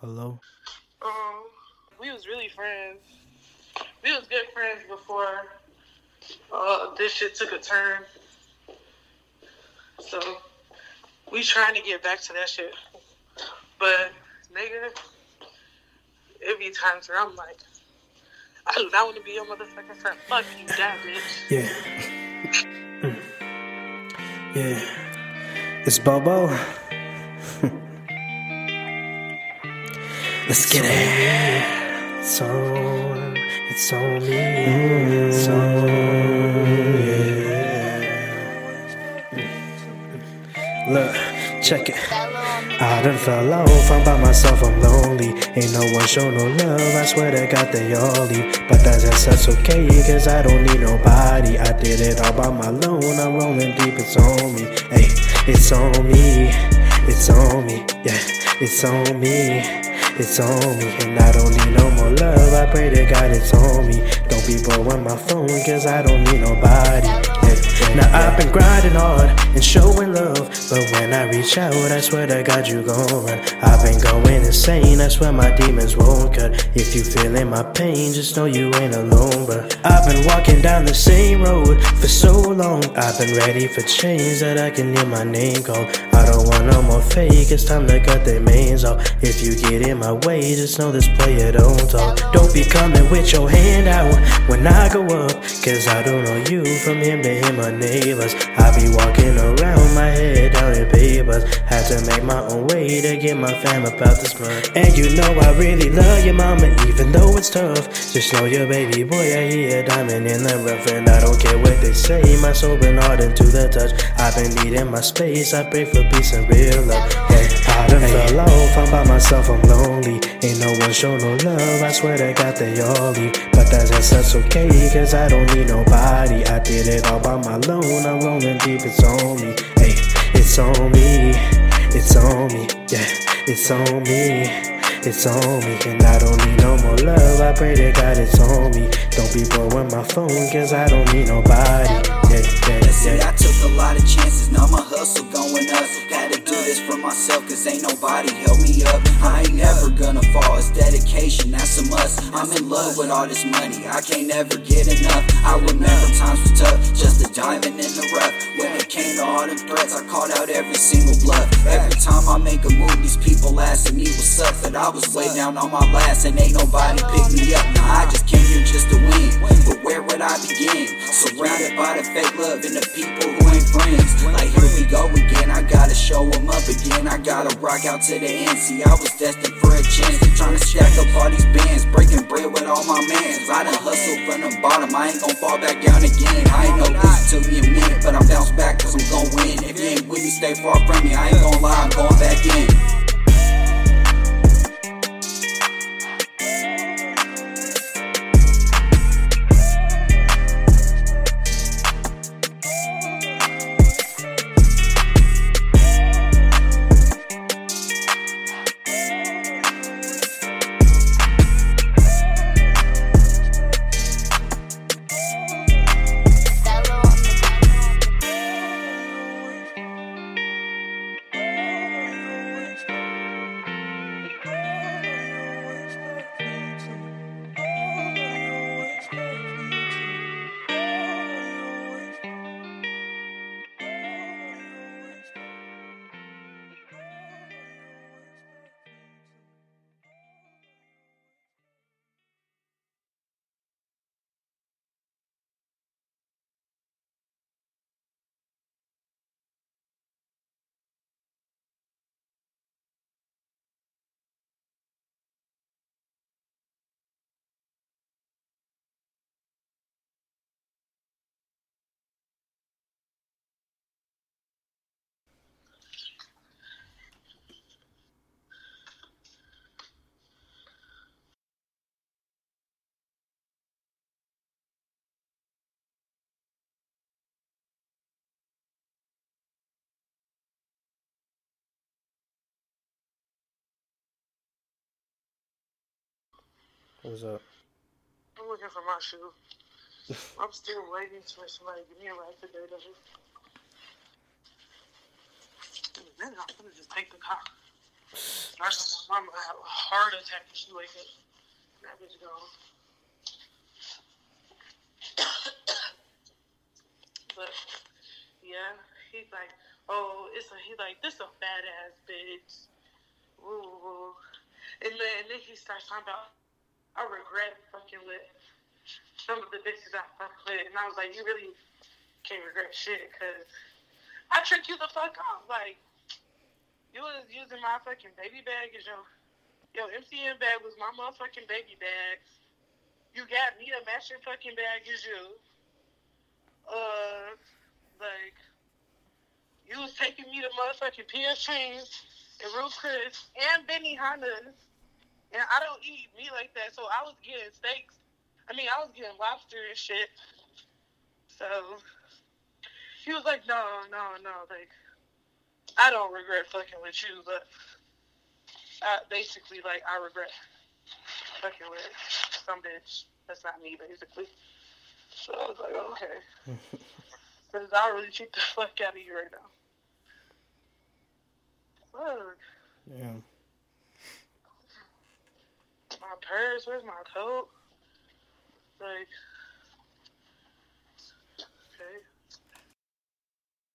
Hello? Um, we was really friends. We was good friends before uh, this shit took a turn. So we trying to get back to that shit. But nigga, it be times where I'm like, I do not want to be your motherfucking friend. Fuck you, that bitch. Yeah. Mm. Yeah. It's Bobo. Let's get it. It's on. It's on me. It's on. Yeah. Look, check it. I done fell off, I'm by myself, I'm lonely. Ain't no one show no love, I swear to God they all leave. But that's just that's okay, cause I don't need nobody. I did it all by my own, I'm rolling deep, it's on me. Hey, it's on me, it's on me, yeah, it's on me. It's on me, and I don't need no more love. I pray to God it's on me. Don't be blowing my phone, cause I don't need nobody. Now I've been grinding hard and showing love, but when I reach out, I swear to God you gon' run. I've been going insane, I swear my demons won't cut. If you feeling my pain, just know you ain't alone, bro. I've been walking down the same road for so long. I've been ready for change that I can hear my name called. I don't want no more fake, it's time to cut their mains off. If you get in my way, just know this player don't talk. Don't be coming with your hand out when I go up, cause I don't know you from him to him or neighbors. I be walking around my head down in papers. Had to make my own way to get my fam about this month. And you know I really love your mama, even though it's tough. Just know your baby boy, I hear a diamond in the rough, and I don't care what they say. My soul been hardened to the touch. I've been needing my space. I pray for peace and real love. Hey, I done fell off. I'm by myself. I'm lonely. Ain't no one show no love. I swear to God they all leave, but that's just that's okay. Cause I don't need nobody. I did it all by my own. I'm rolling deep. It's on me. Hey, it's on me. It's on me. Yeah, it's on me. It's on me, and I don't need no more love. I pray to God it's on me. Don't be blowing my phone, cause I don't need nobody. Yeah, get enough. I remember times was tough, just a diamond in the rough. When it came to all them threats, I called out every single bluff. Every time I make a move, these people asking me what's up. But I was way down on my last, and ain't nobody pick me up. Now I just came here just to win, but where would I begin? Surrounded by the fake love and the people who ain't friends. Like here we go again, I gotta show 'em up again. I gotta rock out to the end. See, I was destined for a chance. Trying to stack up all these bands, breaking bread with all my mans. I done hustled from bottom, I ain't gon' fall back down again. I ain't no this took me a minute, but I'm bounced back cause I'm gon' win. If you ain't with me, stay far from me. I ain't gon' lie, I'm going back in. What's up? I'm looking for my shoe. I'm still waiting for somebody to give me a ride today, though. In a minute, I'm gonna just take the car. I saw my mama have a heart attack when she wake up. That bitch gone. but yeah, he's like, oh, it's a he's like this a fat ass bitch. Ooh. And then and then he starts talking about I regret fucking with some of the bitches I fucked with, and I was like, you really can't regret shit because I tricked you the fuck off. Like you was using my fucking baby bag as your your MCM bag was my motherfucking baby bag. You got me a matching fucking bag as you. Uh, like you was taking me to motherfucking PF Chang's and Ruth Chris and Benihana's. And I don't eat meat like that, so I was getting steaks. I mean, I was getting lobster and shit. So he was like, no, no, no, like I don't regret fucking with you, but I, basically, like I regret fucking with some bitch. That's not me, basically. So I was like, okay, because I'll really cheat the fuck out of you right now. Fuck. Yeah. Purse, where's my coat? Like.